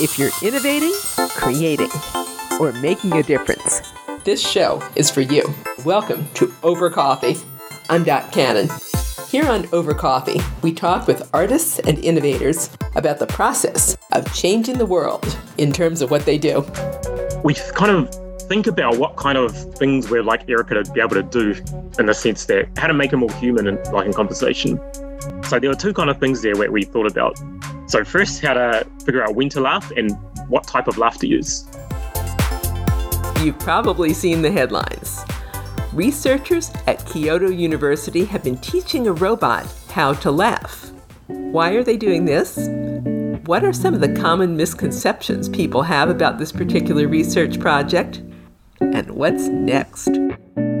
If you're innovating, creating, or making a difference, this show is for you. Welcome to Over Coffee. I'm Dot Cannon. Here on Over Coffee, we talk with artists and innovators about the process of changing the world in terms of what they do. We kind of think about what kind of things we're like Erica to be able to do in the sense that how to make it more human and like in conversation. So there were two kind of things there where we thought about. So first, how to figure out when to laugh and what type of laugh to use. You've probably seen the headlines. Researchers at Kyoto University have been teaching a robot how to laugh. Why are they doing this? What are some of the common misconceptions people have about this particular research project? And what's next?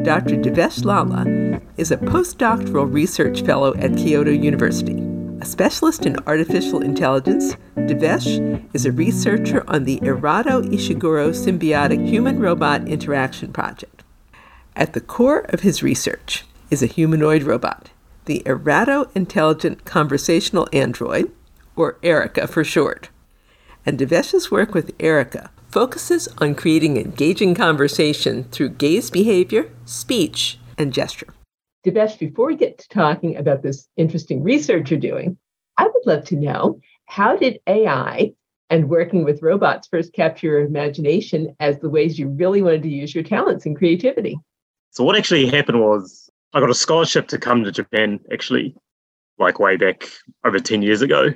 Dr. Divesh Lala is a postdoctoral research fellow at Kyoto University. A specialist in artificial intelligence, Divesh is a researcher on the Erato Ishiguro Symbiotic Human Robot Interaction Project. At the core of his research is a humanoid robot, the Erato Intelligent Conversational Android, or ERICA for short. And Divesh's work with ERICA focuses on creating engaging conversation through gaze behavior, speech, and gesture. Divesh, before we get to talking about this interesting research you're doing, I would love to know how did AI and working with robots first capture your imagination as the ways you really wanted to use your talents and creativity? So what actually happened was I got a scholarship to come to Japan actually, like way back over 10 years ago.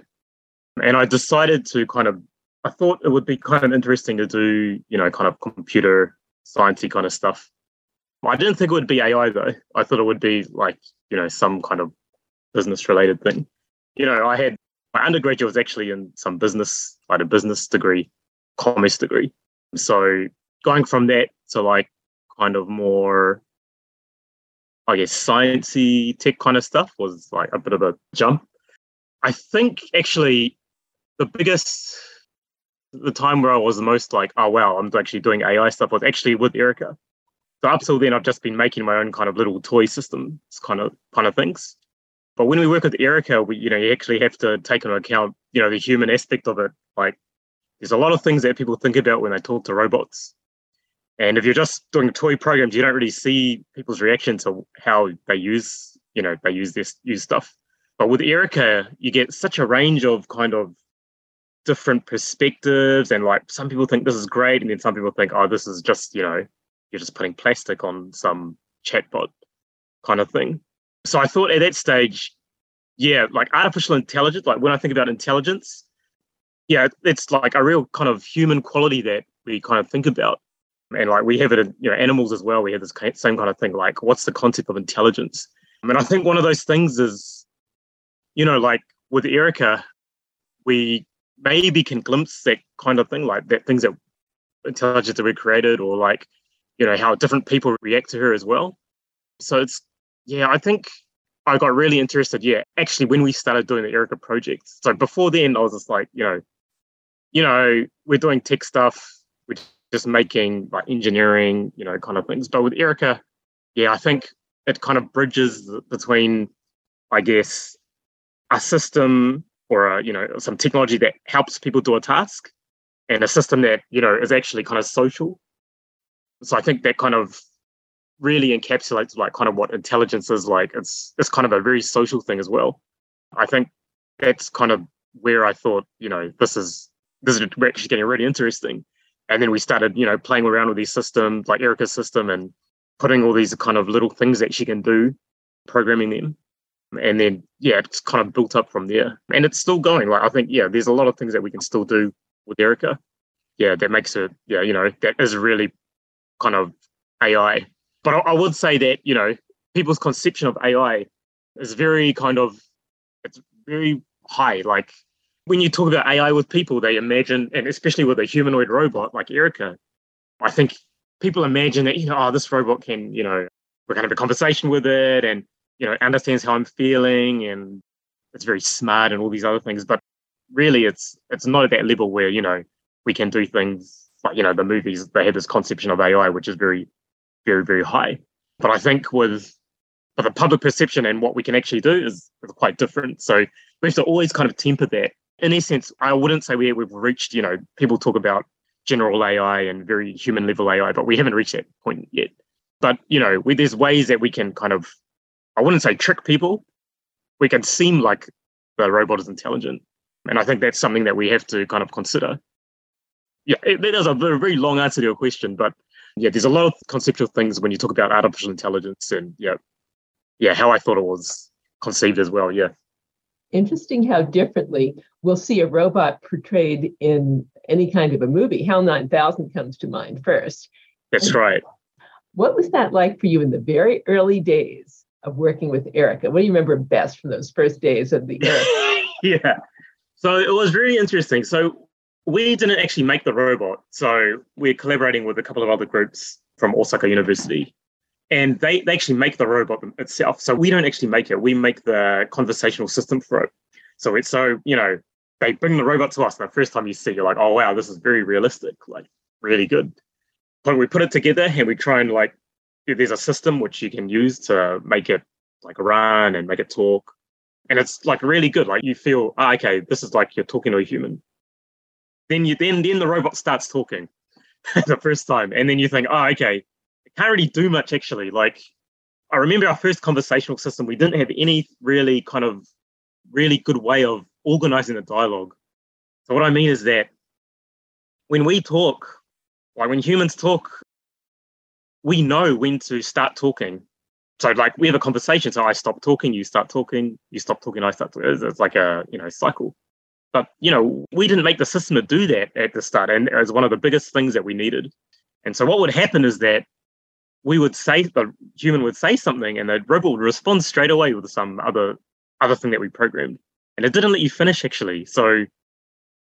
And I decided to kind of I thought it would be kind of interesting to do, you know, kind of computer sciencey kind of stuff. I didn't think it would be AI though. I thought it would be like, you know, some kind of business related thing. You know, I had my undergraduate was actually in some business, like a business degree, commerce degree. So going from that to like kind of more, I guess, sciencey tech kind of stuff was like a bit of a jump. I think actually the biggest, the time where I was the most like, oh wow, I'm actually doing AI stuff was actually with ERICA. So up till then, I've just been making my own kind of little toy systems, kind of kind of things. But when we work with ERICA, we you know you actually have to take into account you know the human aspect of it. Like there's a lot of things that people think about when they talk to robots. And if you're just doing toy programs, you don't really see people's reaction to how they use, you know, they use this use stuff. But with ERICA, you get such a range of kind of different perspectives, and like some people think this is great, and then some people think, oh, this is just, you know, you're just putting plastic on some chatbot kind of thing. So I thought at that stage, yeah, like artificial intelligence, like when I think about intelligence, yeah, it's like a real kind of human quality that we kind of think about. And like we have it in you know animals as well. We have this same kind of thing like what's the concept of intelligence? I mean, I think one of those things is you know like with erica we maybe can glimpse that kind of thing like that things that intelligence that we created or like you know how different people react to her as well so it's yeah i think i got really interested yeah actually when we started doing the erica project so before then i was just like you know you know we're doing tech stuff we're just making like engineering, you know, kind of things. But with ERICA, yeah, I think it kind of bridges between, I guess, a system or a, you know some technology that helps people do a task, and a system that you know is actually kind of social. So I think that kind of really encapsulates like kind of what intelligence is like. It's it's kind of a very social thing as well. I think that's kind of where I thought, you know, this is this is actually getting really interesting and then we started, you know, playing around with these systems like Erica's system and putting all these kind of little things that she can do, programming them. And then, yeah, it's kind of built up from there. And it's still going. Like, I think, yeah, there's a lot of things that we can still do with Erica. Yeah, that makes it, yeah, you know, that is really kind of AI. But I, I would say that, you know, people's conception of AI is very kind of, it's very high. Like, when you talk about AI with people, they imagine, and especially with a humanoid robot like Erica, I think people imagine that, you know, oh, this robot can, you know, we're going to have a conversation with it and, you know, understands how I'm feeling and it's very smart and all these other things. But really it's it's not at that level where, you know, we can do things like, you know, the movies, they have this conception of AI, which is very, very, very high. But I think with but the public perception and what we can actually do is, is quite different. So we have to always kind of temper that in essence, I wouldn't say we, we've reached, you know, people talk about general AI and very human level AI, but we haven't reached that point yet. But, you know, we, there's ways that we can kind of, I wouldn't say trick people. We can seem like the robot is intelligent. And I think that's something that we have to kind of consider. Yeah, it, that is a very, very long answer to your question, but yeah, there's a lot of conceptual things when you talk about artificial intelligence and yeah, yeah, how I thought it was conceived as well. Yeah. Interesting how differently we'll see a robot portrayed in any kind of a movie. HAL 9000 comes to mind first. That's right. What was that like for you in the very early days of working with Erica? What do you remember best from those first days of the Erica? yeah. So it was really interesting. So we didn't actually make the robot. So we're collaborating with a couple of other groups from Osaka University. And they, they actually make the robot itself. So we don't actually make it. We make the conversational system for it. So it's so, you know, they bring the robot to us. And the first time you see, you're like, oh wow, this is very realistic, like really good. When we put it together and we try and like there's a system which you can use to make it like run and make it talk. And it's like really good. Like you feel, oh, okay, this is like you're talking to a human then you then then the robot starts talking the first time, and then you think, oh, okay, it can't really do much actually. Like I remember our first conversational system, we didn't have any really kind of really good way of organizing the dialogue. So what I mean is that when we talk, like when humans talk, we know when to start talking. So like we have a conversation. So I stop talking, you start talking, you stop talking, I start talking. It's like a you know cycle. But you know, we didn't make the system to do that at the start, and it was one of the biggest things that we needed. And so, what would happen is that we would say the human would say something, and the robot would respond straight away with some other other thing that we programmed, and it didn't let you finish actually. So,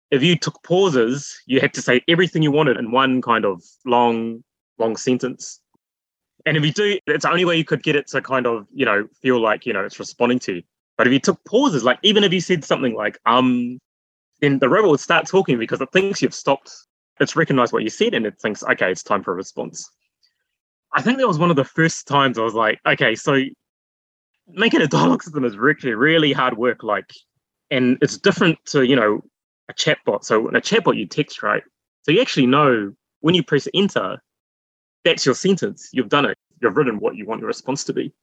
if you took pauses, you had to say everything you wanted in one kind of long, long sentence. And if you do, it's the only way you could get it to kind of, you know, feel like, you know, it's responding to you. But if you took pauses, like even if you said something like, um, then the robot would start talking because it thinks you've stopped. It's recognized what you said and it thinks, okay, it's time for a response. I think that was one of the first times I was like, okay, so making a dialogue system is really, really hard work. Like, and it's different to, you know, a chatbot. So in a chatbot, you text, right? So you actually know when you press enter, that's your sentence. You've done it. You've written what you want your response to be.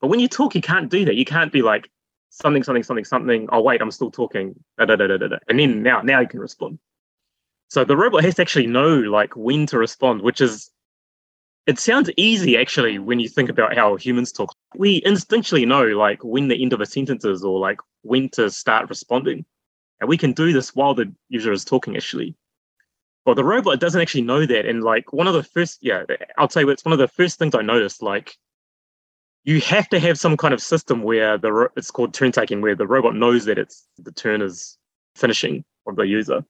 But when you talk, you can't do that. You can't be like, something, something, something, something. Oh wait, I'm still talking. Da, da, da, da, da. And then now, now you can respond. So the robot has to actually know like when to respond, which is it sounds easy actually when you think about how humans talk. We instinctually know like when the end of a sentence is or like when to start responding. And we can do this while the user is talking actually. But the robot doesn't actually know that. And like one of the first, yeah, I'll tell you, it's one of the first things I noticed. Like you have to have some kind of system where the it's called turn taking, where the robot knows that it's the turn is finishing of the user.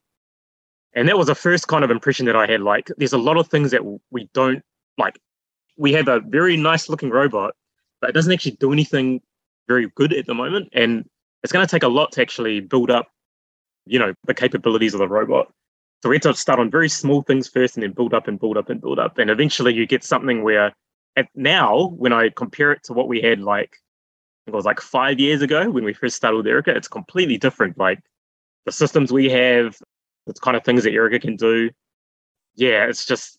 And that was the first kind of impression that I had. Like, there's a lot of things that we don't like. We have a very nice looking robot, but it doesn't actually do anything very good at the moment. And it's going to take a lot to actually build up, you know, the capabilities of the robot. So we have to start on very small things first and then build up and build up and build up. And eventually you get something where and now, when I compare it to what we had like, it was like five years ago when we first started with Erica, it's completely different. Like the systems we have, the kind of things that Erica can do. Yeah, it's just,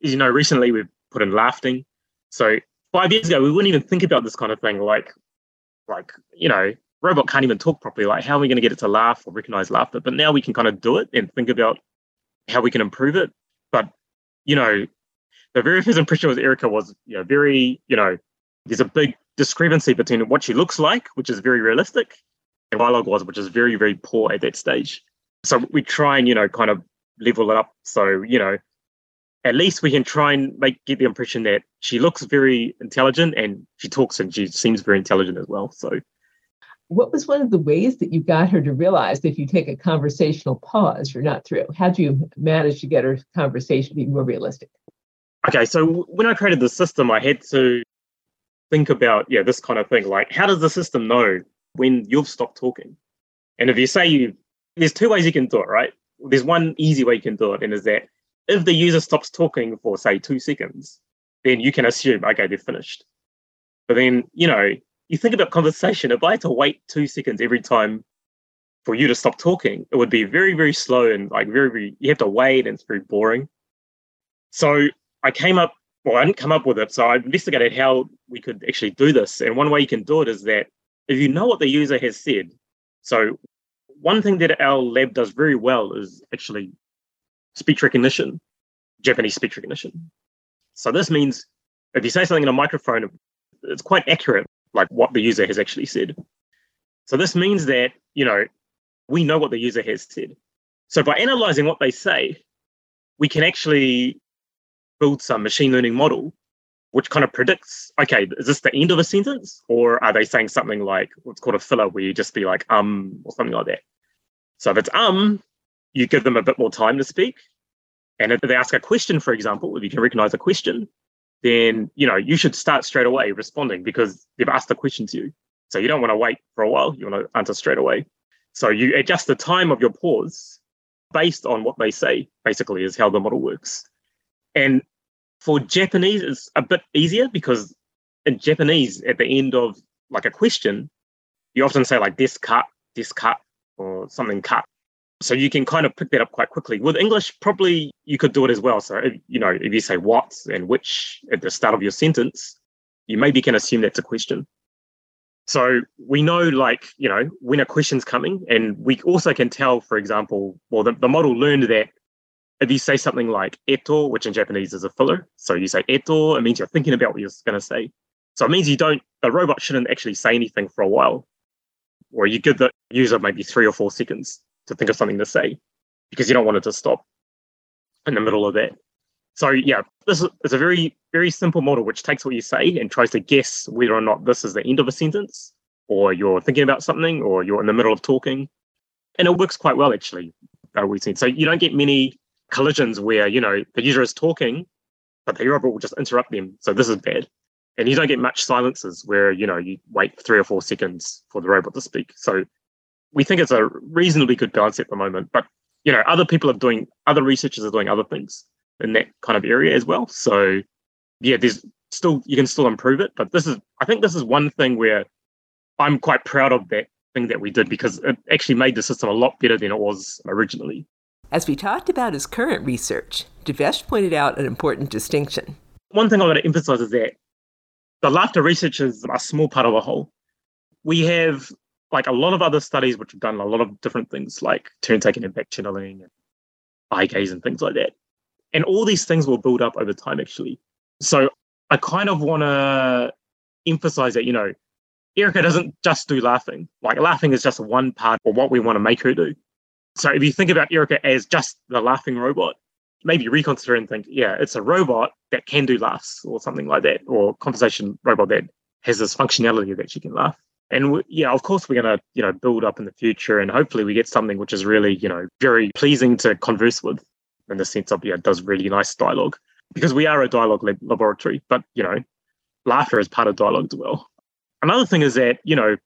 you know, recently we've put in laughing. So five years ago, we wouldn't even think about this kind of thing. Like, like, you know, robot can't even talk properly. Like, how are we going to get it to laugh or recognize laughter? But now we can kind of do it and think about how we can improve it. But, you know, the very first impression with Erica was, you know, very, you know, there's a big discrepancy between what she looks like, which is very realistic, and dialogue was, which is very, very poor at that stage. So we try and, you know, kind of level it up. So, you know, at least we can try and make get the impression that she looks very intelligent and she talks and she seems very intelligent as well. So what was one of the ways that you got her to realize that if you take a conversational pause, you're not through? How do you manage to get her conversation to be more realistic? Okay, so when I created the system, I had to think about, yeah, this kind of thing. Like, how does the system know when you've stopped talking? And if you say you, there's two ways you can do it, right? There's one easy way you can do it, and is that if the user stops talking for, say, two seconds, then you can assume, okay, they're finished. But then, you know, you think about conversation. If I had to wait two seconds every time for you to stop talking, it would be very, very slow and like very, very, you have to wait and it's very boring. So I came up, well, I didn't come up with it. So I investigated how we could actually do this. And one way you can do it is that if you know what the user has said, so one thing that our lab does very well is actually speech recognition, Japanese speech recognition. So this means if you say something in a microphone, it's quite accurate, like what the user has actually said. So this means that, you know, we know what the user has said. So by analyzing what they say, we can actually build some machine learning model which kind of predicts okay is this the end of a sentence? Or are they saying something like what's called a filler where you just be like um or something like that. So if it's um you give them a bit more time to speak. And if they ask a question for example if you can recognize a question then you know you should start straight away responding because they've asked a question to you. So you don't want to wait for a while. You want to answer straight away. So you adjust the time of your pause based on what they say, basically, is how the model works. And for Japanese, it's a bit easier because in Japanese, at the end of like a question, you often say like this cut, this cut, or something cut. So you can kind of pick that up quite quickly. With English, probably you could do it as well. So if, you know, if you say what and which at the start of your sentence, you maybe can assume that's a question. So we know, like, you know, when a question's coming, and we also can tell, for example, well, the, the model learned that if you say something like eto, which in Japanese is a filler, so you say eto, it means you're thinking about what you're going to say. So it means you don't, the robot shouldn't actually say anything for a while, or you give the user maybe three or four seconds to think of something to say because you don't want it to stop in the middle of that. So yeah, this is a very, very simple model which takes what you say and tries to guess whether or not this is the end of a sentence, or you're thinking about something, or you're in the middle of talking. And it works quite well actually, we've seen. So you don't get many collisions where, you know, the user is talking, but the robot will just interrupt them. So this is bad. And you don't get much silences where, you know, you wait three or four seconds for the robot to speak. So we think it's a reasonably good balance at the moment. But you know, other people are doing other researchers are doing other things in that kind of area as well. So yeah, there's still you can still improve it, but this is I think this is one thing where I'm quite proud of that thing that we did because it actually made the system a lot better than it was originally. As we talked about his current research, Divesh pointed out an important distinction. One thing I want to emphasize is that the laughter research is a small part of the whole. We have like a lot of other studies which have done a lot of different things like turn taking and back channeling and eye gaze and things like that. And all these things will build up over time, actually. So I kind of want to emphasize that, you know, Erica doesn't just do laughing. Like laughing is just one part of what we want to make her do. So if you think about Erica as just the laughing robot, maybe reconsider and think, yeah, it's a robot that can do laughs or something like that, or conversation robot that has this functionality that she can laugh. And we, yeah, of course, we're going to, you know, build up in the future and hopefully we get something which is really, you know, very pleasing to converse with in the sense of yeah, does really nice dialogue because we are a dialogue lab- laboratory, but you know, laughter is part of dialogue as well. Another thing is that you know,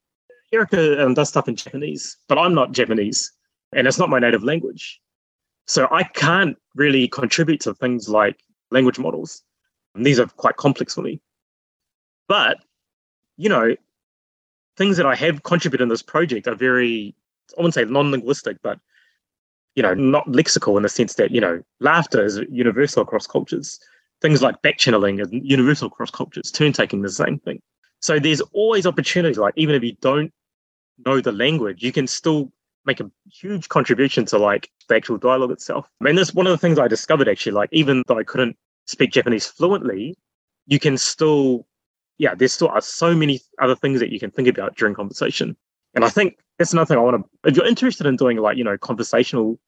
Erica um, does stuff in Japanese, but I'm not Japanese, and it's not my native language, so I can't really contribute to things like language models. And these are quite complex for me, but you know, things that I have contributed in this project are very I wouldn't say non-linguistic, but you know, not lexical in the sense that, you know, laughter is universal across cultures. Things like back channeling is universal across cultures, turn taking the same thing. So there's always opportunities, like even if you don't know the language, you can still make a huge contribution to like the actual dialogue itself. I mean, that's one of the things I discovered actually, like even though I couldn't speak Japanese fluently, you can still, yeah, there's still are so many other things that you can think about during conversation. And I think that's another thing I want to, if you're interested in doing like, you know, conversational,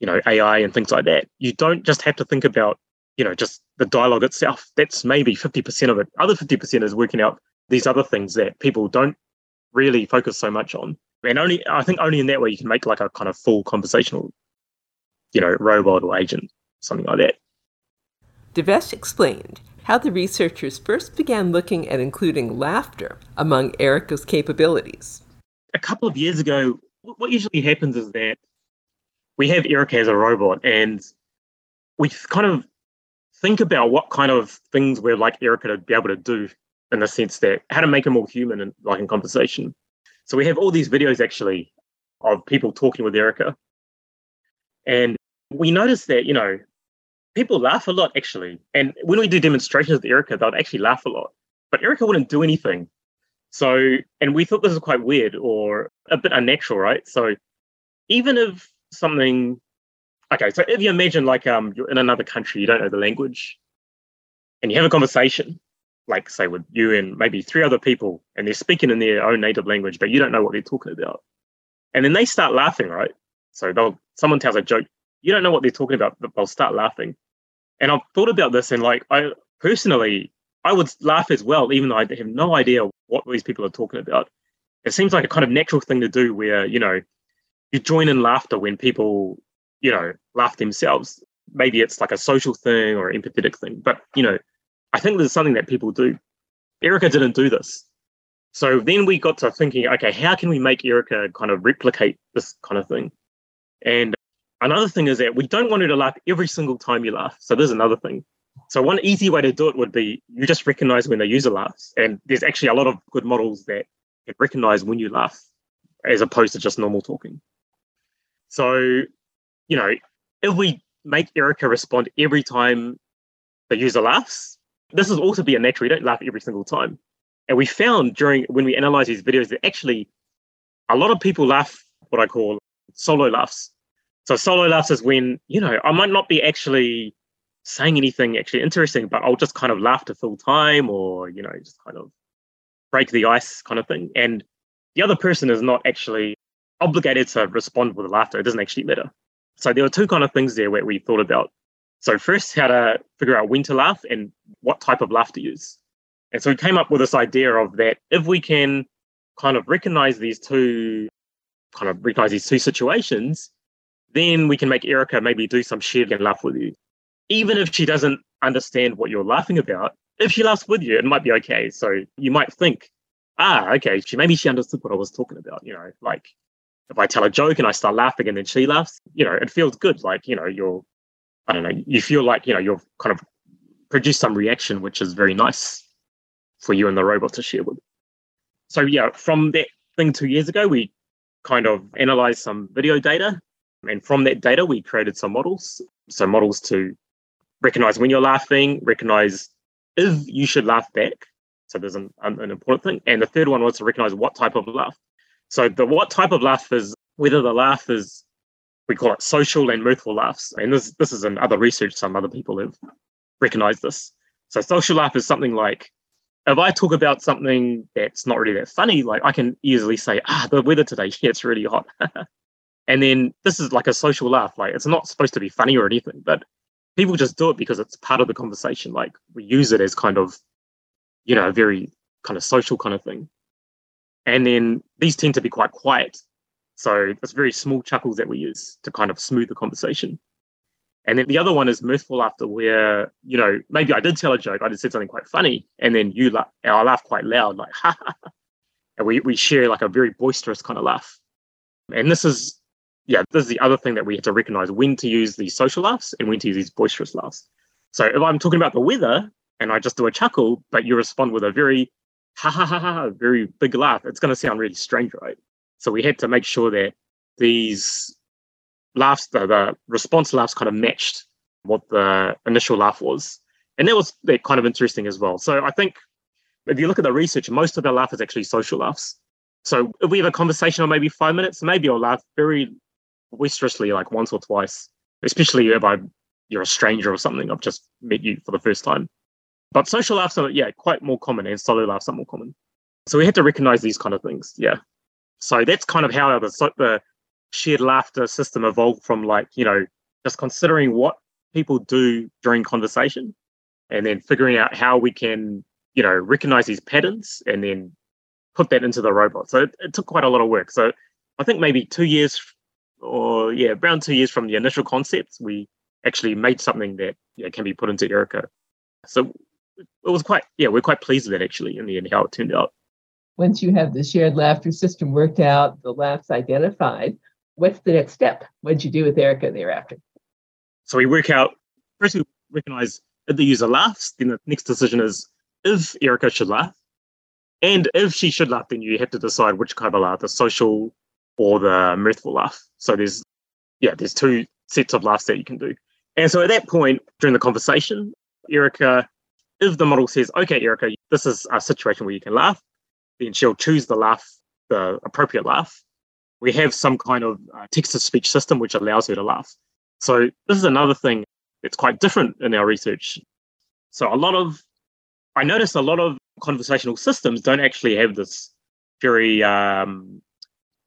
you know, AI and things like that, you don't just have to think about, you know, just the dialogue itself. That's maybe 50% of it. Other 50% is working out these other things that people don't really focus so much on. And only, I think only in that way you can make like a kind of full conversational, you know, robot or agent, something like that. Divesh explained how the researchers first began looking at including laughter among Erica's capabilities a couple of years ago, what usually happens is that we have Erica as a robot and we kind of think about what kind of things we're like Erica to be able to do in the sense that how to make her more human and like in conversation. So we have all these videos actually of people talking with Erica. And we noticed that, you know, people laugh a lot actually. And when we do demonstrations with Erica, they'd actually laugh a lot. But Erica wouldn't do anything. So, and we thought this was quite weird or a bit unnatural, right? So, even if something, okay, so if you imagine like um you're in another country, you don't know the language, and you have a conversation, like say with you and maybe three other people, and they're speaking in their own native language, but you don't know what they're talking about, and then they start laughing, right? So they'll someone tells a joke, you don't know what they're talking about, but they'll start laughing. And I've thought about this, and like I personally, I would laugh as well, even though I have no idea what these people are talking about. It seems like a kind of natural thing to do, where you know you join in laughter when people, you know, laugh themselves. Maybe it's like a social thing or empathetic thing, but you know, I think there's something that people do. Erica didn't do this. So then we got to thinking, okay, how can we make Erica kind of replicate this kind of thing? And another thing is that we don't want her to laugh every single time you laugh. So there's another thing. So one easy way to do it would be you just recognize when the user laughs. And there's actually a lot of good models that can recognize when you laugh as opposed to just normal talking. So, you know, if we make Erica respond every time the user laughs, this is also be a natural. You don't laugh every single time. And we found during when we analyze these videos that actually a lot of people laugh what I call solo laughs. So solo laughs is when, you know, I might not be actually saying anything actually interesting, but I'll just kind of laugh to fill time or, you know, just kind of break the ice kind of thing. And the other person is not actually obligated to respond with laughter. It doesn't actually matter. So there were two kind of things there where we thought about. So first, how to figure out when to laugh and what type of laugh to use. And so we came up with this idea of that if we can kind of recognize these two, kind of recognize these two situations, then we can make Erica maybe do some shared and laugh with you. Even if she doesn't understand what you're laughing about, if she laughs with you, it might be okay. So you might think, ah, okay, she maybe she understood what I was talking about, you know, like if I tell a joke and I start laughing and then she laughs, you know, it feels good. Like, you know, you're, I don't know, you feel like, you know, you've kind of produced some reaction, which is very nice for you and the robot to share with. So, yeah, from that thing two years ago, we kind of analyzed some video data. And from that data, we created some models. So, models to recognize when you're laughing, recognize if you should laugh back. So, there's an, an important thing. And the third one was to recognize what type of laugh. So the what type of laugh is whether the laugh is we call it social and mirthful laughs. And this this is in other research, some other people have recognized this. So social laugh is something like if I talk about something that's not really that funny, like I can easily say, ah, the weather today, yeah, it's really hot. and then this is like a social laugh. Like it's not supposed to be funny or anything, but people just do it because it's part of the conversation. Like we use it as kind of, you know, a very kind of social kind of thing. And then these tend to be quite quiet. So it's very small chuckles that we use to kind of smooth the conversation. And then the other one is mirthful laughter, where, you know, maybe I did tell a joke, I did say something quite funny, and then you laugh, I laugh quite loud, like, ha ha ha. And we, we share like a very boisterous kind of laugh. And this is, yeah, this is the other thing that we have to recognize when to use these social laughs and when to use these boisterous laughs. So if I'm talking about the weather and I just do a chuckle, but you respond with a very ha ha ha ha, very big laugh, it's going to sound really strange, right? So we had to make sure that these laughs, the, the response laughs kind of matched what the initial laugh was. And that was that kind of interesting as well. So I think if you look at the research, most of our laugh is actually social laughs. So if we have a conversation of maybe five minutes, maybe I'll laugh very boisterously like once or twice, especially if I you're a stranger or something. I've just met you for the first time. But social laughs are, yeah, quite more common and solo laughs are more common. So we had to recognize these kind of things. Yeah. So that's kind of how the, the shared laughter system evolved from like, you know, just considering what people do during conversation and then figuring out how we can, you know, recognize these patterns and then put that into the robot. So it, it took quite a lot of work. So I think maybe two years or yeah, around two years from the initial concepts, we actually made something that yeah, can be put into Erica. So it was quite yeah we're quite pleased with it actually in the end how it turned out once you have the shared laughter system worked out the laughs identified what's the next step what did you do with erica thereafter so we work out first we recognize if the user laughs then the next decision is if erica should laugh and if she should laugh then you have to decide which kind of laugh the social or the mirthful laugh. So there's yeah, there's two sets of laughs that you can do. And so at that point during the conversation, Erica, if the model says, okay, Erica, this is a situation where you can laugh, then she'll choose the laugh, the appropriate laugh. We have some kind of uh, text to speech system which allows her to laugh. So this is another thing that's quite different in our research. So a lot of, I notice a lot of conversational systems don't actually have this very, um,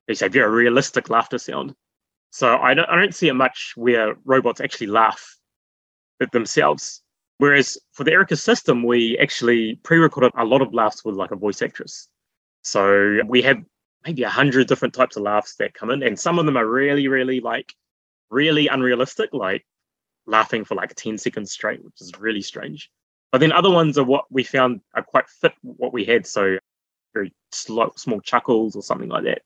they say, very realistic laughter sound. So I don't, I don't see it much where robots actually laugh at themselves. Whereas for the Erica system, we actually pre-recorded a lot of laughs with like a voice actress. So we have maybe a hundred different types of laughs that come in, and some of them are really, really like really unrealistic, like laughing for like 10 seconds straight, which is really strange. But then other ones are what we found are quite fit what we had. So very slow, small chuckles or something like that.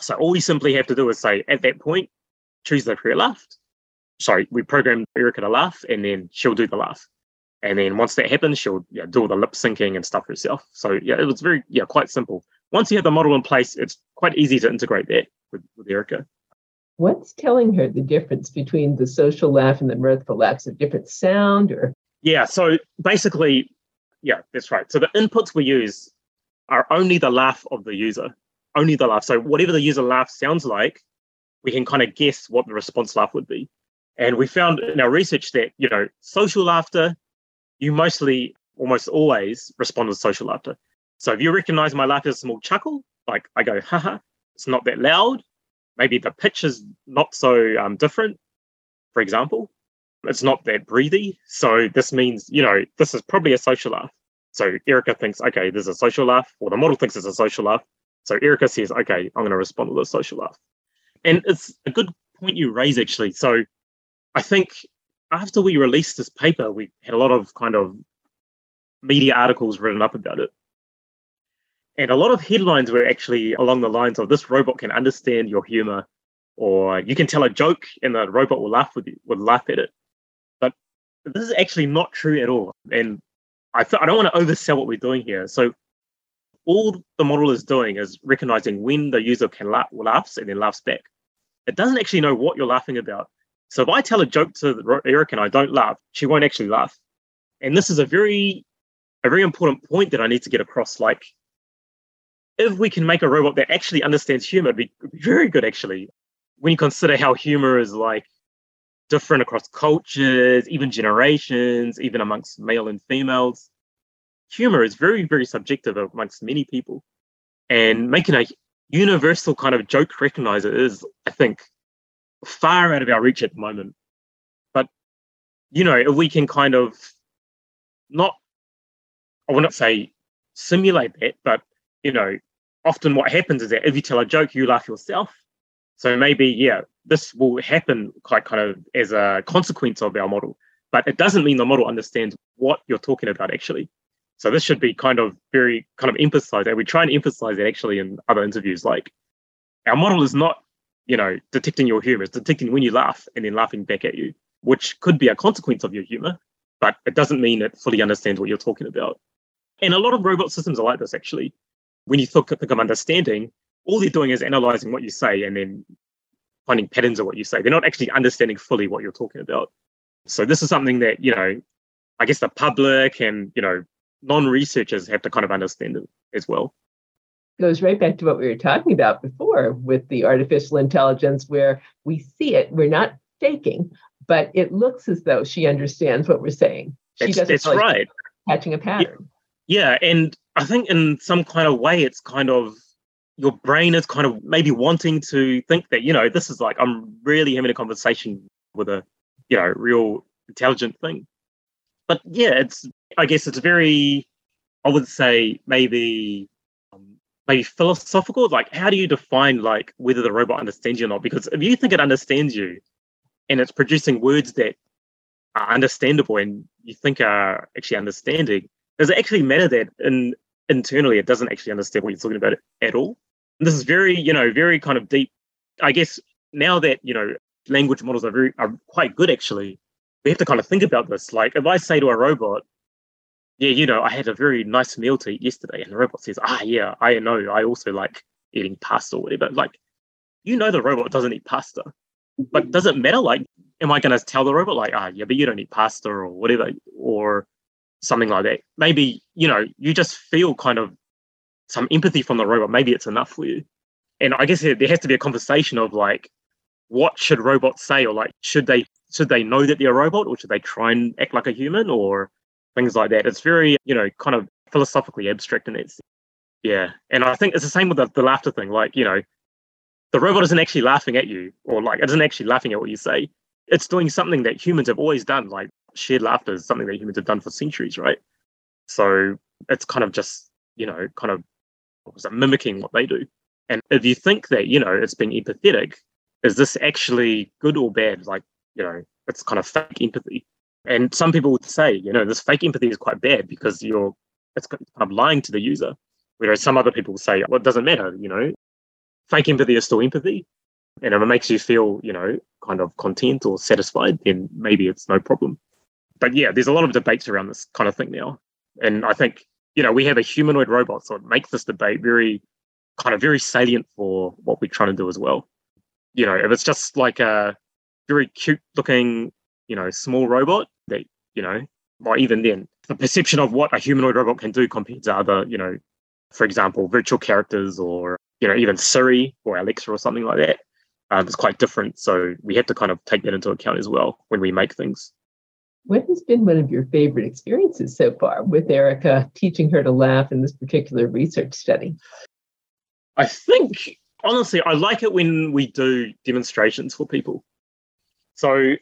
So all we simply have to do is say at that point, choose the prayer laugh. Sorry, we program Erica to laugh and then she'll do the laugh. And then once that happens, she'll yeah, do all the lip syncing and stuff herself. So yeah, it was very yeah, quite simple. Once you have the model in place, it's quite easy to integrate that with, with Erica. What's telling her the difference between the social laugh and the mirthful laugh? Is a different sound or yeah, so basically, yeah, that's right. So the inputs we use are only the laugh of the user only the laugh. So whatever the user laugh sounds like, we can kind of guess what the response laugh would be. And we found in our research that, you know, social laughter, you mostly almost always respond with social laughter. So if you recognize my laugh as a small chuckle, like I go, haha, it's not that loud. Maybe the pitch is not so um, different, for example. It's not that breathy. So this means, you know, this is probably a social laugh. So Erica thinks, okay, there's a social laugh, or the model thinks it's a social laugh. So Erica says, okay, I'm going to respond with a social laugh. And it's a good point you raise, actually. So I think after we released this paper, we had a lot of kind of media articles written up about it. And a lot of headlines were actually along the lines of this robot can understand your humor, or you can tell a joke and the robot will laugh with you, will laugh at it. But this is actually not true at all. And I, th- I don't want to oversell what we're doing here. So all the model is doing is recognizing when the user can laugh, laughs and then laughs back. It doesn't actually know what you're laughing about. So if I tell a joke to Erica and I don't laugh, she won't actually laugh. And this is a very, a very important point that I need to get across. Like, if we can make a robot that actually understands humor, it'd be very good actually. When you consider how humor is like different across cultures, even generations, even amongst male and females humor is very, very subjective amongst many people. And making a universal kind of joke recognizer is, I think, far out of our reach at the moment. But, you know, if we can kind of not, I will not say simulate that, but, you know, often what happens is that if you tell a joke, you laugh yourself. So maybe, yeah, this will happen quite kind of as a consequence of our model. But it doesn't mean the model understands what you're talking about actually. So this should be kind of very kind of emphasized, and we try and emphasize it actually in other interviews. Like our model is not, you know, detecting your humor; it's detecting when you laugh and then laughing back at you, which could be a consequence of your humor, but it doesn't mean it fully understands what you're talking about. And a lot of robot systems are like this actually. When you think, think of understanding, all they're doing is analyzing what you say and then finding patterns of what you say. They're not actually understanding fully what you're talking about. So this is something that, you know, I guess the public and, you know, non-researchers have to kind of understand it as well goes right back to what we were talking about before with the artificial intelligence where we see it we're not faking but it looks as though she understands what we're saying. She that's, doesn't that's really right. catching a pattern. Yeah. and i think in some kind of way it's kind of your brain is kind of maybe wanting to think that you know this is like i'm really having a conversation with a you know real intelligent thing. But yeah, it's I guess it's very I would say maybe maybe philosophical. Like, how do you define like whether the robot understands you or not? Because if you think it understands you, and it's producing words that are understandable and you think are actually understanding, does it actually matter that in internally it doesn't actually understand what you're talking about at all? And this is very, you know, very kind of deep. I guess now that you know language models are very are quite good actually we have to kind of think about this. Like, if I say to a robot, yeah, you know, I had a very nice meal to eat yesterday, and the robot says, ah, yeah, I know, I also like eating pasta or whatever. Like, you know the robot doesn't eat pasta. But does it matter? Like, am I going to tell the robot, like, ah, yeah, but you don't eat pasta or whatever, or something like that? Maybe, you know, you just feel kind of some empathy from the robot. Maybe it's enough for you. And I guess there has to be a conversation of like, what should robots say? Or like, should they should they know that they're a robot or should they try and act like a human or things like that? It's very, you know, kind of philosophically abstract and it's. Yeah. And I think it's the same with the, the laughter thing. Like, you know, the robot isn't actually laughing at you or like it isn't actually laughing at what you say. It's doing something that humans have always done. Like shared laughter is something that humans have done for centuries, right? So it's kind of just, you know, kind of what was it, mimicking what they do. And if you think that, you know, it's being empathetic, is this actually good or bad? Like, you know, it's kind of fake empathy. And some people would say, you know, this fake empathy is quite bad because you're it's kind of lying to the user. Whereas some other people say, well, it doesn't matter, you know, fake empathy is still empathy. And if it makes you feel, you know, kind of content or satisfied, then maybe it's no problem. But yeah, there's a lot of debates around this kind of thing now. And I think, you know, we have a humanoid robot, so it makes this debate very kind of very salient for what we're trying to do as well. You know, if it's just like a very cute looking, you know, small robot that, you know, or even then, the perception of what a humanoid robot can do compared to other, you know, for example, virtual characters or you know even Siri or Alexa or something like that um, is quite different. So we have to kind of take that into account as well when we make things. What has been one of your favorite experiences so far with Erica teaching her to laugh in this particular research study? I think honestly, I like it when we do demonstrations for people. So,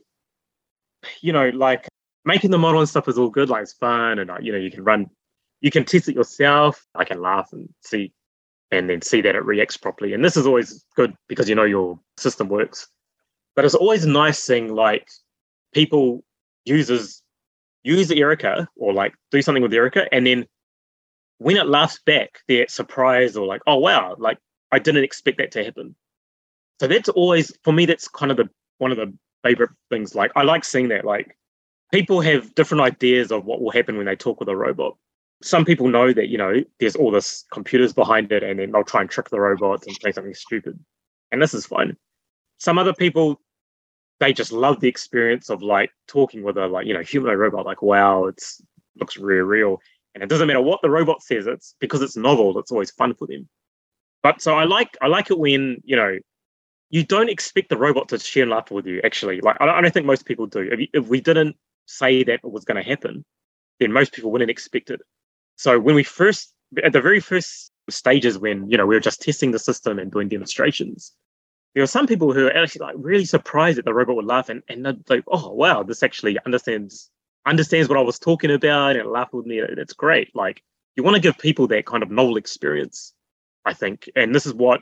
you know, like making the model and stuff is all good, like it's fun, and uh, you know, you can run you can test it yourself. I can laugh and see, and then see that it reacts properly. And this is always good because you know your system works. But it's always a nice seeing like people users use Erica or like do something with Erica, and then when it laughs back, they're surprised or like, oh wow, like I didn't expect that to happen. So that's always for me. That's kind of the one of the favorite things. Like I like seeing that. Like people have different ideas of what will happen when they talk with a robot some people know that you know there's all this computers behind it and then they'll try and trick the robots and say something stupid and this is fun some other people they just love the experience of like talking with a like you know human robot like wow it's looks really real and it doesn't matter what the robot says it's because it's novel it's always fun for them but so i like i like it when you know you don't expect the robot to share laughter with you actually like i don't, think most people do if, if we didn't say that it was going to happen then most people wouldn't expect it so when we first, at the very first stages, when you know we were just testing the system and doing demonstrations, there were some people who were actually like really surprised that the robot would laugh and and like, oh wow, this actually understands understands what I was talking about and laugh with me. It's great. Like you want to give people that kind of novel experience, I think, and this is what,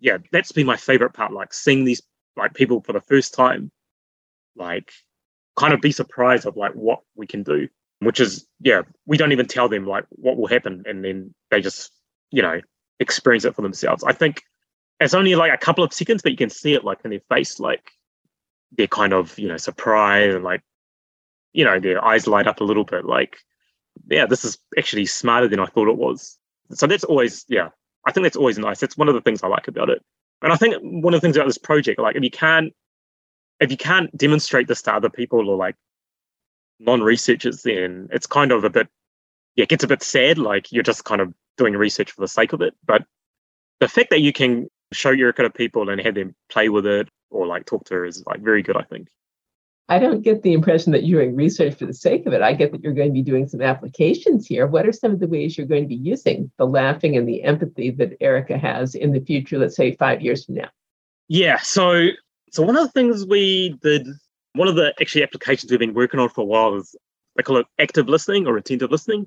yeah, that's been my favorite part. Like seeing these like people for the first time, like kind of be surprised of like what we can do which is yeah we don't even tell them like what will happen and then they just you know experience it for themselves i think it's only like a couple of seconds but you can see it like in their face like they're kind of you know surprised and like you know their eyes light up a little bit like yeah this is actually smarter than i thought it was so that's always yeah i think that's always nice. That's one of the things i like about it. And i think one of the things about this project like if you can't if you can't demonstrate this to other people or like non-researchers then it's kind of a bit yeah it gets a bit sad like you're just kind of doing research for the sake of it. But the fact that you can show your kind of people and have them play with it or like talk to her is like very good i think i don't get the impression that you're doing research for the sake of it i get that you're going to be doing some applications here what are some of the ways you're going to be using the laughing and the empathy that erica has in the future let's say five years from now yeah so so one of the things we did one of the actually applications we've been working on for a while is they call it active listening or attentive listening.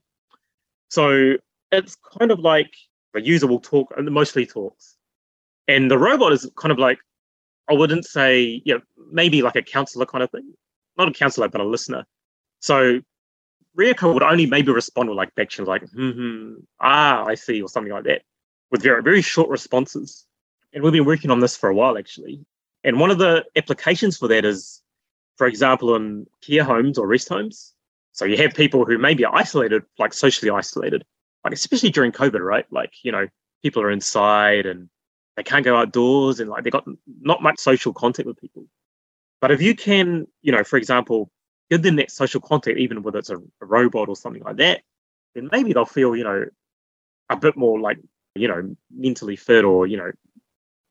So it's kind of like the user will talk and mostly talks. And the robot is kind of like, I wouldn't say, you know, maybe like a counselor kind of thing. Not a counselor, but a listener. So Rieko would only maybe respond with like actions like, hmm, ah, I see, or something like that, with very, very short responses. And we've been working on this for a while actually. And one of the applications for that is for example, in care homes or rest homes. So you have people who may be isolated, like socially isolated, like especially during COVID, right? Like, you know, people are inside and they can't go outdoors and like they got not much social contact with people. But if you can, you know, for example, give them that social contact, even whether it's a, a robot or something like that, then maybe they'll feel, you know, a bit more like, you know, mentally fit or, you know,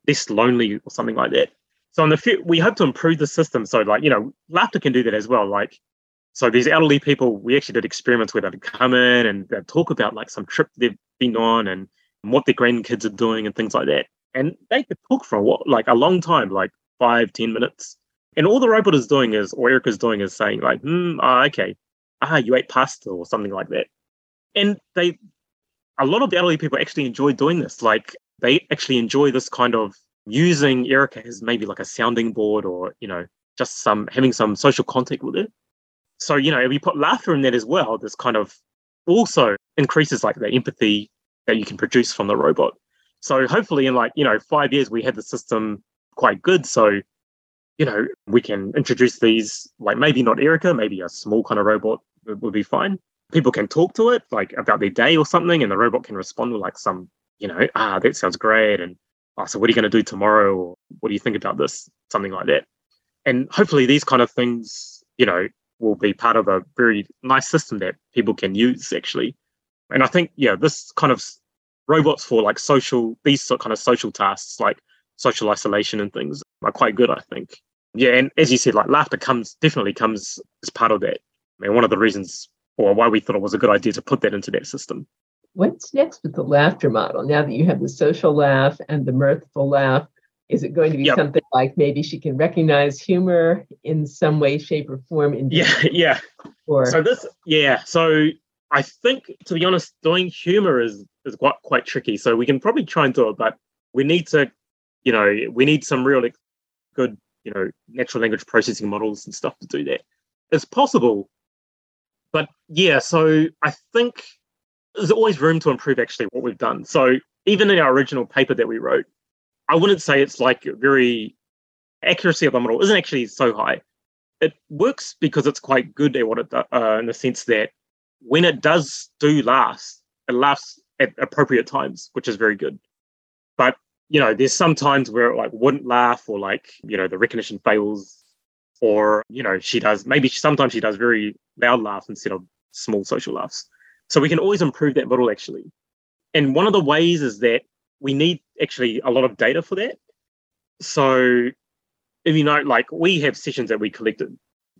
less lonely or something like that. So in the future, we hope to improve the system. So like, you know, laughter can do that as well. Like, so these elderly people, we actually did experiments where they'd come in and they'd talk about like some trip they've been on and what their grandkids are doing and things like that. And they could talk for what, like a long time, like five, ten minutes. And all the robot is doing is, or Erica's doing is saying like, hmm, ah, okay, ah, you ate pasta or something like that. And they, a lot of the elderly people actually enjoy doing this. Like they actually enjoy this kind of using Erica as maybe like a sounding board or, you know, just some having some social contact with it. So, you know, if you put laughter in that as well, this kind of also increases like the empathy that you can produce from the robot. So hopefully in like, you know, five years we had the system quite good. So, you know, we can introduce these, like maybe not Erica, maybe a small kind of robot would, be fine. People can talk to it like about their day or something, and the robot can respond with like some, you know, ah, that sounds great. And oh, so what are you going to do tomorrow? Or what do you think about this? Something like that. And hopefully these kind of things, you know, will be part of a very nice system that people can use actually. And I think, yeah, this kind of robots for like social, these kind of social tasks like social isolation and things are quite good, I think. Yeah, and as you said, like laughter comes definitely comes as part of that. I mean, one of the reasons or why we thought it was a good idea to put that into that system. What's next with the laughter model? Now that you have the social laugh and the mirthful laugh, is it going to be yep. something like maybe she can recognize humor in some way, shape, or form? In yeah, yeah. Or so this, yeah. So I think, to be honest, doing humor is is quite quite tricky. So we can probably try and do it, but we need to, you know, we need some real good, you know, natural language processing models and stuff to do that. It's possible, but yeah. So I think there's always room to improve actually what we've done. So even in our original paper that we wrote, I wouldn't say it's like very accuracy of the model isn't actually so high. It works because it's quite good at what it does, uh, in the sense that when it does do last, it laughs at appropriate times, which is very good. But you know, there's some times where it like wouldn't laugh, or like you know, the recognition fails, or you know, she does maybe sometimes she does very loud laughs instead of small social laughs. So we can always improve that model actually. And one of the ways is that we need actually a lot of data for that. So if you know, like we have sessions that we collected,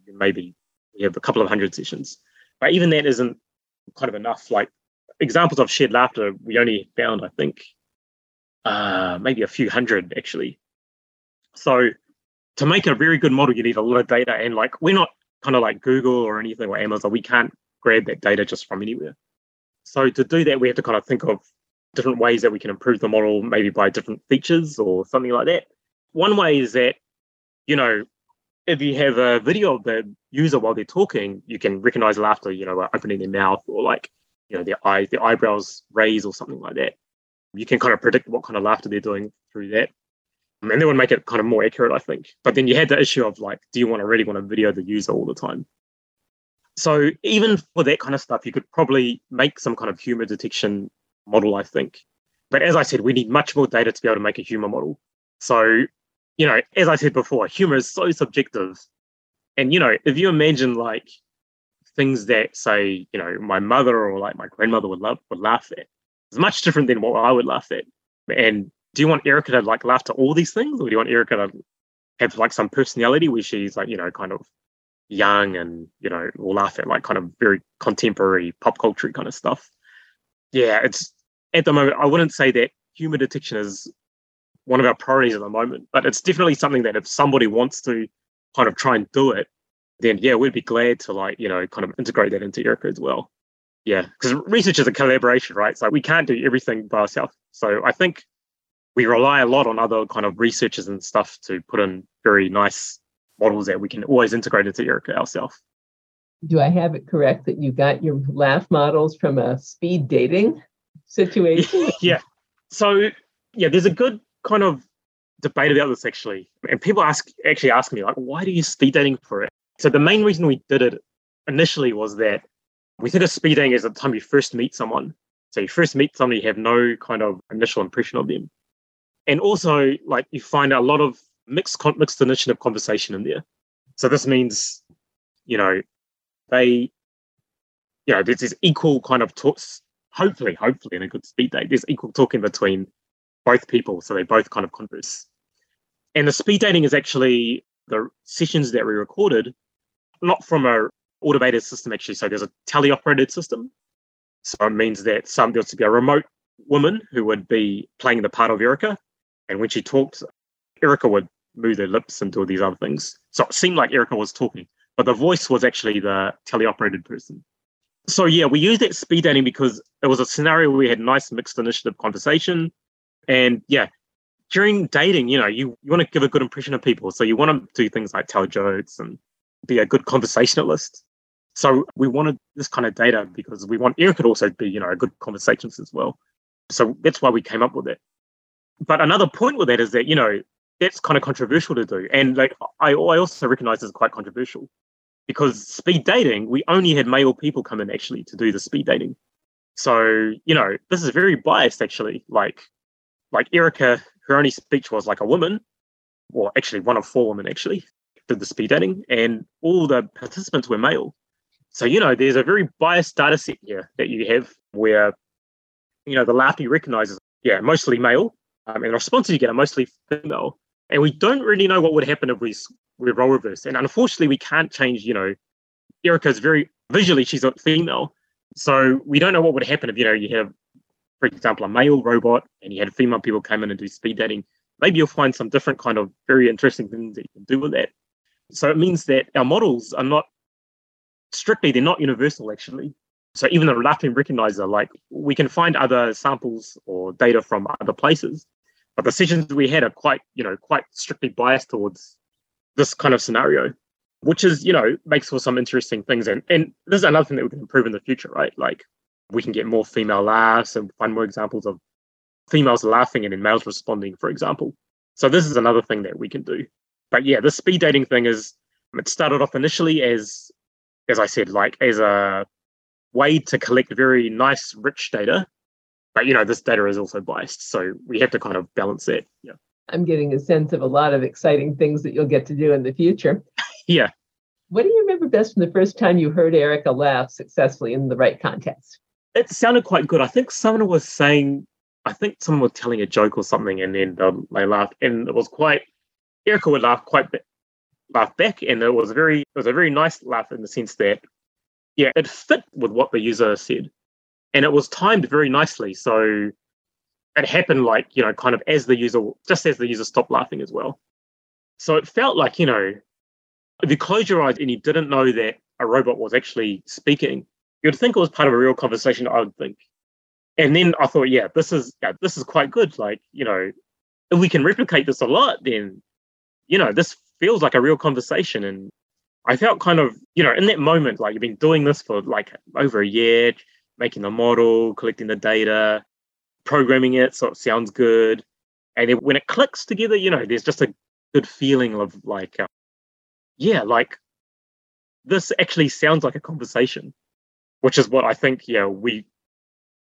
maybe we have a couple of hundred sessions, but even that isn't kind of enough. Like examples of shared laughter, we only found, I think, uh, maybe a few hundred actually. So to make a very good model, you need a lot of data, and like we're not kind of like Google or anything or Amazon. We can't grab that data just from anywhere. So to do that, we have to kind of think of different ways that we can improve the model, maybe by different features or something like that. One way is that, you know, if you have a video of the user while they're talking, you can recognize laughter, you know, by opening their mouth or like, you know, their eyes, their eyebrows raise or something like that. You can kind of predict what kind of laughter they're doing through that. And that would make it kind of more accurate, I think. But then you had the issue of like, do you want to really want to video the user all the time? So even for that kind of stuff, you could probably make some kind of humor detection model, I think. But as I said, we need much more data to be able to make a humor model. So, you know, as I said before, humor is so subjective. And, you know, if you imagine like things that say, you know, my mother or like my grandmother would love would laugh at, it's much different than what I would laugh at. And do you want Erica to like laugh to all these things? Or do you want Erica to have like some personality where she's like, you know, kind of young and, you know, will laugh at like kind of very contemporary pop culture kind of stuff? Yeah, it's at the moment, I wouldn't say that humor detection is one of our priorities at the moment, but it's definitely something that if somebody wants to kind of try and do it, then yeah, we'd be glad to like, you know, kind of integrate that into Erica as well. Yeah, because research is a collaboration, right? So we can't do everything by ourselves. So I think we rely a lot on other kind of researchers and stuff to put in very nice models that we can always integrate into Erica ourselves. Do I have it correct that you got your laugh models from a speed dating situation. yeah. So yeah, there's a good kind of debate about this actually, and people ask actually ask me like, why do you speed dating for it? So the main reason we did it initially was that we think of speed dating as the time you first meet someone. So you first meet somebody, you have no kind of initial impression of them. And also, like you find a lot of mixed mixed initiative conversation in there. So this means, you know, they, you know, there's this equal kind of talks. Hopefully, hopefully, in a good speed date, there's equal talking between both people, so they both kind of converse. And the speed dating is actually the sessions that we recorded, not from a automated system actually. So there's a teleoperated system. So it means that some there's to be a remote woman who would be playing the part of Erica, and when she talked, Erica would move their lips and do all these other things. So it seemed like Erica was talking, but the voice was actually the teleoperated person. So yeah, we used that speed dating because it was a scenario where we had nice mixed initiative conversation. And yeah, during dating, you know, you, you want to give a good impression of people. So you want to do things like tell jokes and be a good conversationalist. So we wanted this kind of data because we want Erica to also be, you know, a good conversationalist as well. So that's why we came up with it. But another point with that is that, you know, that's kind of controversial to do. And like I, I also recognize it's quite controversial because speed dating, we only had male people come in actually to do the speed dating. So, you know, this is very biased actually. Like like Erica, her only speech was like a woman, or actually one of four women actually the speed dating, and all the participants were male. So, you know, there's a very biased data set here that you have where, you know, the laughter you recognize is, yeah, mostly male, um, and the responses you get are mostly female. And we don't really know what would happen if we, we role reverse. And unfortunately, we can't change, you know, Erica's very visually, she's a female. So we don't know what would happen if, you know, you have, for example, a male robot and you had female people come in and do speed dating. Maybe you'll find some different kind of very interesting things that you can do with that. So it means that our models are not strictly, they're not universal actually. So even the laughing recognizer, like we can find other samples or data from other places but the decisions we had are quite, you know, quite strictly biased towards this kind of scenario, which is, you know, makes for some interesting things. And and this is another thing that we can improve in the future, right? Like we can get more female laughs and find more examples of females laughing and then males responding, for example. So this is another thing that we can do. But yeah, the speed dating thing is it started off initially as as I said, like as a way to collect very nice, rich data. But you know this data is also biased so we have to kind of balance it yeah. I'm getting a sense of a lot of exciting things that you'll get to do in the future. Yeah. What do you remember best from the first time you heard erica laugh successfully in the right context it sounded quite good. I think someone was saying i think someone was telling a joke or something and then um, they laughed and it was quite erica would laugh quite laugh back and it was very it was a very nice laugh in the sense that yeah it fit with what the user said and it was timed very nicely. So it happened like, you know, kind of as the user, just as the user stopped laughing as well. So it felt like, you know, if you close your eyes and you didn't know that a robot was actually speaking, you'd think it was part of a real conversation, I would think. And then I thought, yeah, this is yeah, this is quite good. Like, you know, if we can replicate this a lot, then, you know, this feels like a real conversation. And I felt kind of, you know, in that moment, like you've been doing this for like over a year, making the model, collecting the data, programming it so it sounds good. And then when it clicks together, you know, there's just a good feeling of like, uh, yeah, like this actually sounds like a conversation, which is what I think, yeah, we,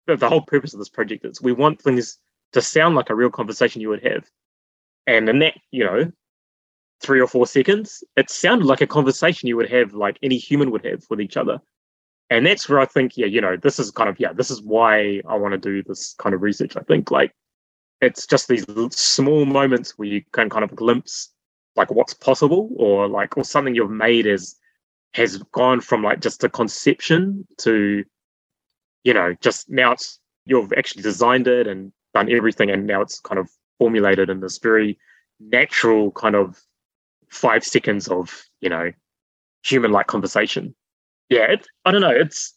the whole purpose of this project is we want things to sound like a real conversation you would have. And in that, you know, three or four seconds, it sounded like a conversation you would have, like any human would have with each other and that's where I think, yeah, you know, this is kind of, yeah, this is why I want to do this kind of research. I think like it's just these small moments where you can kind of glimpse like what's possible or like, or something you've made is, has gone from like just a conception to, you know, just now it's, you've actually designed it and done everything. And now it's kind of formulated in this very natural kind of five seconds of, you know, human like conversation yeah, it, I don't know. It's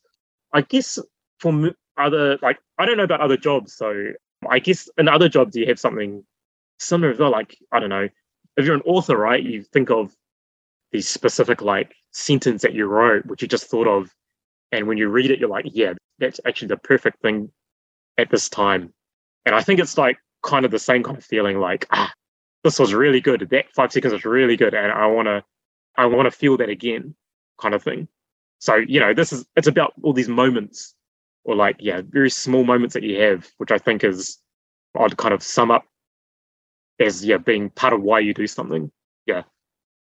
I guess for other like I don't know about other jobs, so I guess in other jobs you have something similar as well. Like I don't know, if you're an author, right? You think of these specific like sentence that you wrote, which you just thought of, and when you read it, you're like, yeah, that's actually the perfect thing at this time. And I think it's like kind of the same kind of feeling, like ah, this was really good. That five seconds was really good, and I wanna, I want to feel that again, kind of thing. So, you know, this is it's about all these moments or like, yeah, very small moments that you have, which I think is I'd kind of sum up as yeah being part of why you do something. Yeah,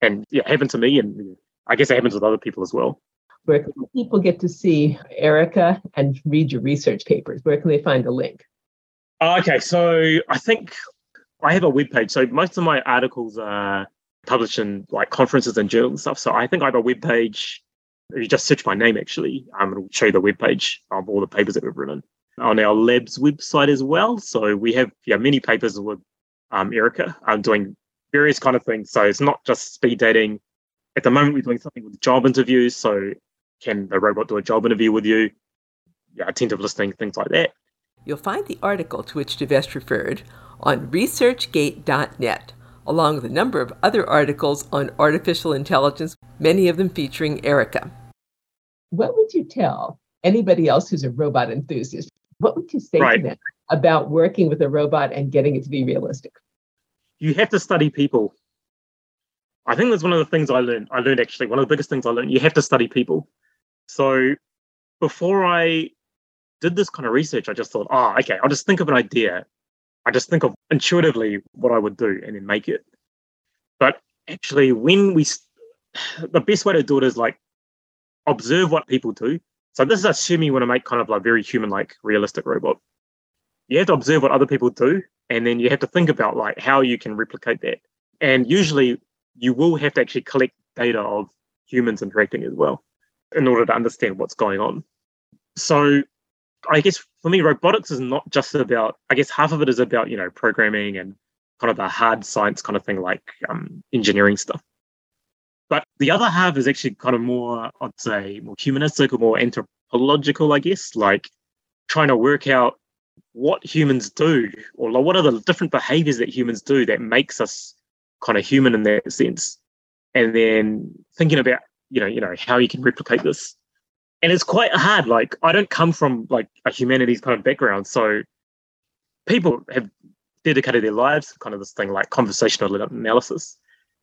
and yeah, happened to me, and I guess it happens with other people as well. Where can people get to see Erica and read your research papers? Where can they find a link? Uh, okay, so I think I have a web page. So most of my articles are published in like conferences and journals and stuff. So I think I have a web page. If you just search my name, actually, um, it'll show you the web page of all the papers that we've written on our lab's website as well. So we have yeah many papers with um, Erica. I'm doing various kind of things. So it's not just speed dating. At the moment, we're doing something with job interviews. So can the robot do a job interview with you? Yeah, attentive listening, things like that. You'll find the article to which Divesh referred on researchgate.net, along with a number of other articles on artificial intelligence, many of them featuring Erica. What would you tell anybody else who's a robot enthusiast? What would you say right. to them about working with a robot and getting it to be realistic? You have to study people. I think that's one of the things I learned. I learned actually one of the biggest things I learned. You have to study people. So before I did this kind of research, I just thought, oh, okay, I'll just think of an idea. I just think of intuitively what I would do and then make it. But actually, when we, the best way to do it is like observe what people do. So this is assuming you want to make kind of like very human, like realistic robot. You have to observe what other people do, and then you have to think about like how you can replicate that. And usually, you will have to actually collect data of humans interacting as well in order to understand what's going on. So I guess for me, robotics is not just about, I guess half of it is about, you know, programming and kind of the hard science kind of thing like um, engineering stuff. But the other half is actually kind of more, I'd say, more humanistic or more anthropological, I guess, like trying to work out what humans do or what are the different behaviors that humans do that makes us kind of human in that sense. And then thinking about, you know, you know, how you can replicate this and it's quite hard. Like I don't come from like a humanities kind of background, so people have dedicated their lives to kind of this thing like conversational analysis,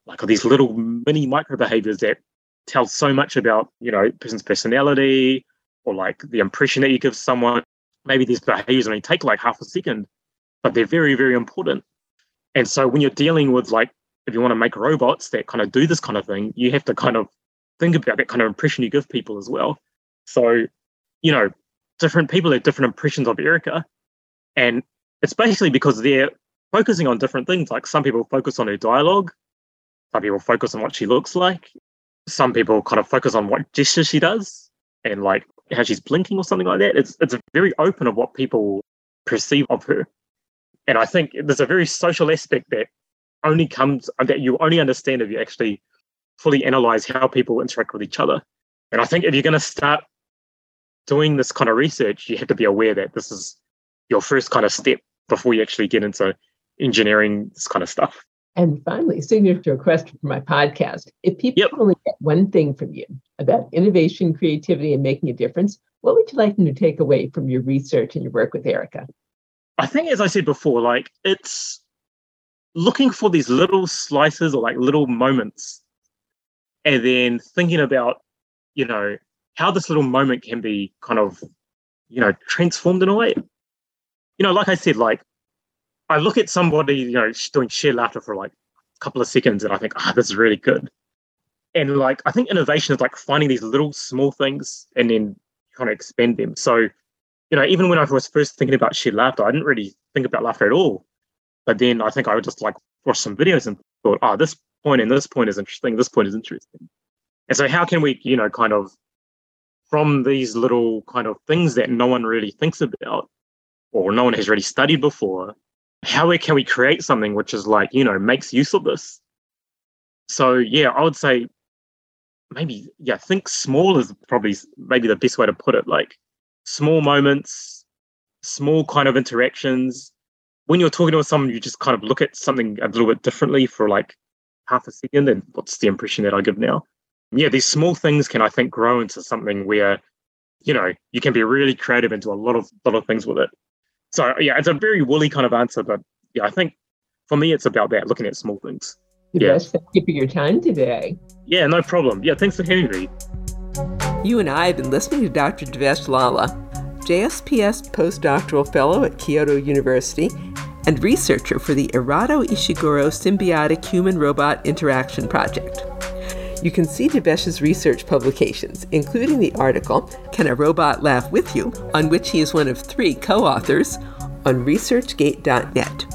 like all these little mini micro behaviors that tell so much about you know person's personality or like the impression that you give someone. Maybe these behaviors only take like half a second, but they're very very important. And so when you're dealing with like if you want to make robots that kind of do this kind of thing, you have to kind of think about that kind of impression you give people as well. So, you know, different people have different impressions of Erica. And it's basically because they're focusing on different things. Like some people focus on her dialogue, some people focus on what she looks like, some people kind of focus on what gestures she does and like how she's blinking or something like that. It's it's very open of what people perceive of her. And I think there's a very social aspect that only comes that you only understand if you actually fully analyze how people interact with each other. And I think if you're going to start doing this kind of research, you have to be aware that this is your first kind of step before you actually get into engineering this kind of stuff. And finally, signature question for my podcast. If people yep. only get one thing from you about innovation, creativity, and making a difference, what would you like them to take away from your research and your work with Erica? I think, as I said before, like it's looking for these little slices or like little moments and then thinking about, you know, how this little moment can be kind of, you know, transformed in a way. You know, like I said, like I look at somebody, you know, doing shared laughter for like a couple of seconds and I think, ah, oh, this is really good. And like, I think innovation is like finding these little small things and then kind of expand them. So, you know, even when I was first thinking about shared laughter, I didn't really think about laughter at all. But then I think I would just like watch some videos and thought, oh, this point and this point is interesting. This point is interesting. And so, how can we, you know, kind of from these little kind of things that no one really thinks about or no one has really studied before how can we create something which is like you know makes use of this? So yeah i would say maybe yeah think small is probably maybe the best way to put it. Like small moments small kind of interactions. When you're talking to someone you just kind of look at something a little bit differently for like half a second and what's the impression that i give now yeah, these small things can I think grow into something where, you know, you can be really creative into a lot of lot of things with it. So yeah, it's a very woolly kind of answer, but yeah, I think for me it's about that, looking at small things. yeah. thank you for your time today. Yeah, no problem. Yeah, thanks for having me. You and I have been listening to Dr. Divesh Lala, JSPS postdoctoral fellow at Kyoto University and researcher for the Erato Ishiguro Symbiotic Human Robot Interaction Project. You can see Divesh's research publications, including the article Can a Robot Laugh With You, on which he is one of three co authors, on ResearchGate.net.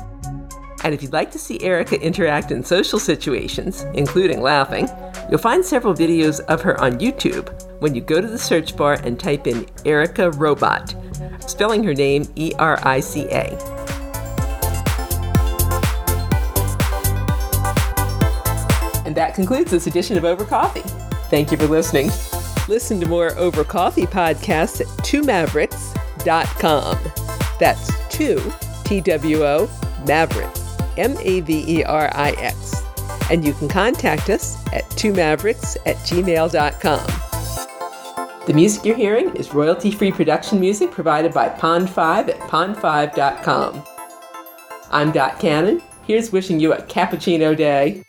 And if you'd like to see Erica interact in social situations, including laughing, you'll find several videos of her on YouTube when you go to the search bar and type in Erica Robot, spelling her name E R I C A. And that concludes this edition of Over Coffee. Thank you for listening. Listen to more Over Coffee podcasts at twomaverix.com. That's two, T W O, Mavericks, M A V E R I X. And you can contact us at twomaverix at gmail.com. The music you're hearing is royalty free production music provided by Pond5 at pond5.com. I'm Dot Cannon. Here's wishing you a cappuccino day.